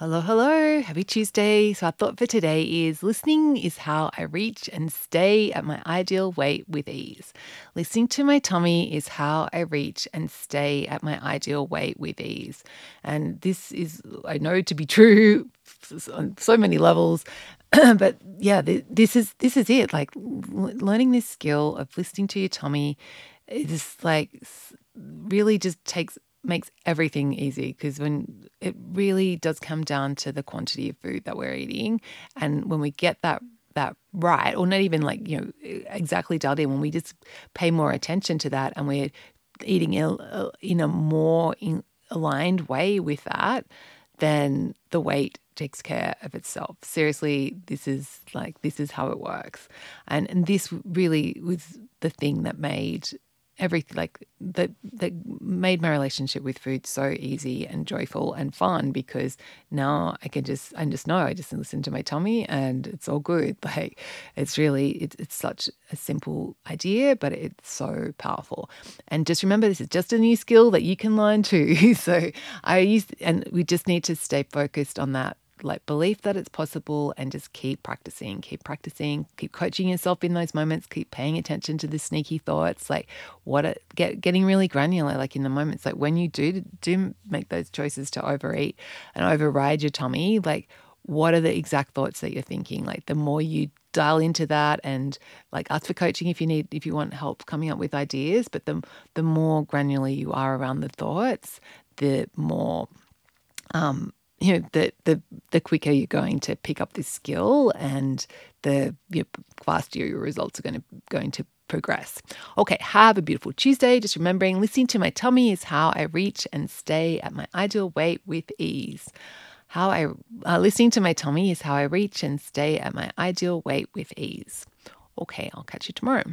Hello, hello. Happy Tuesday. So, our thought for today is listening is how I reach and stay at my ideal weight with ease. Listening to my tummy is how I reach and stay at my ideal weight with ease. And this is, I know, to be true on so many levels. but yeah, this is this is it. Like learning this skill of listening to your tummy is like really just takes makes everything easy because when it really does come down to the quantity of food that we're eating. And when we get that that right or not even like you know exactly dialed in when we just pay more attention to that and we're eating in a more aligned way with that then the weight takes care of itself. Seriously this is like this is how it works. And and this really was the thing that made everything like that that made my relationship with food so easy and joyful and fun because now I can just I just know I just listen to my tummy and it's all good. Like it's really it's it's such a simple idea, but it's so powerful. And just remember this is just a new skill that you can learn too. so I use and we just need to stay focused on that like belief that it's possible and just keep practicing, keep practicing, keep coaching yourself in those moments, keep paying attention to the sneaky thoughts, like what it, get getting really granular, like in the moments, like when you do do make those choices to overeat and override your tummy, like what are the exact thoughts that you're thinking? Like the more you dial into that and like ask for coaching if you need if you want help coming up with ideas, but the the more granular you are around the thoughts, the more um, you know, the, the, the quicker you're going to pick up this skill and the you know, faster your results are going to, going to progress. Okay, have a beautiful Tuesday. Just remembering listening to my tummy is how I reach and stay at my ideal weight with ease. How I uh, listening to my tummy is how I reach and stay at my ideal weight with ease. Okay, I'll catch you tomorrow.